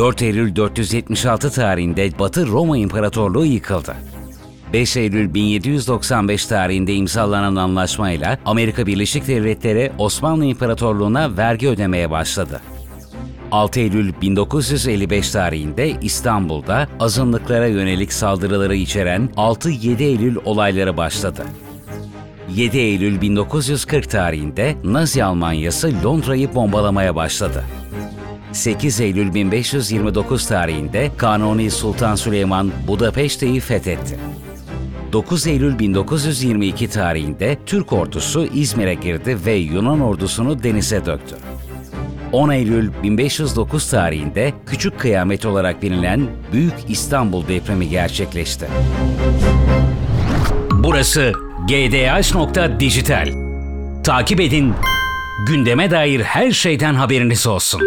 4 Eylül 476 tarihinde Batı Roma İmparatorluğu yıkıldı. 5 Eylül 1795 tarihinde imzalanan anlaşmayla Amerika Birleşik Devletleri Osmanlı İmparatorluğu'na vergi ödemeye başladı. 6 Eylül 1955 tarihinde İstanbul'da azınlıklara yönelik saldırıları içeren 6-7 Eylül olayları başladı. 7 Eylül 1940 tarihinde Nazi Almanyası Londra'yı bombalamaya başladı. 8 Eylül 1529 tarihinde Kanuni Sultan Süleyman Budapeşte'yi fethetti. 9 Eylül 1922 tarihinde Türk ordusu İzmir'e girdi ve Yunan ordusunu denize döktü. 10 Eylül 1509 tarihinde Küçük Kıyamet olarak bilinen Büyük İstanbul depremi gerçekleşti. Burası gdh.dijital. Takip edin, gündeme dair her şeyden haberiniz olsun.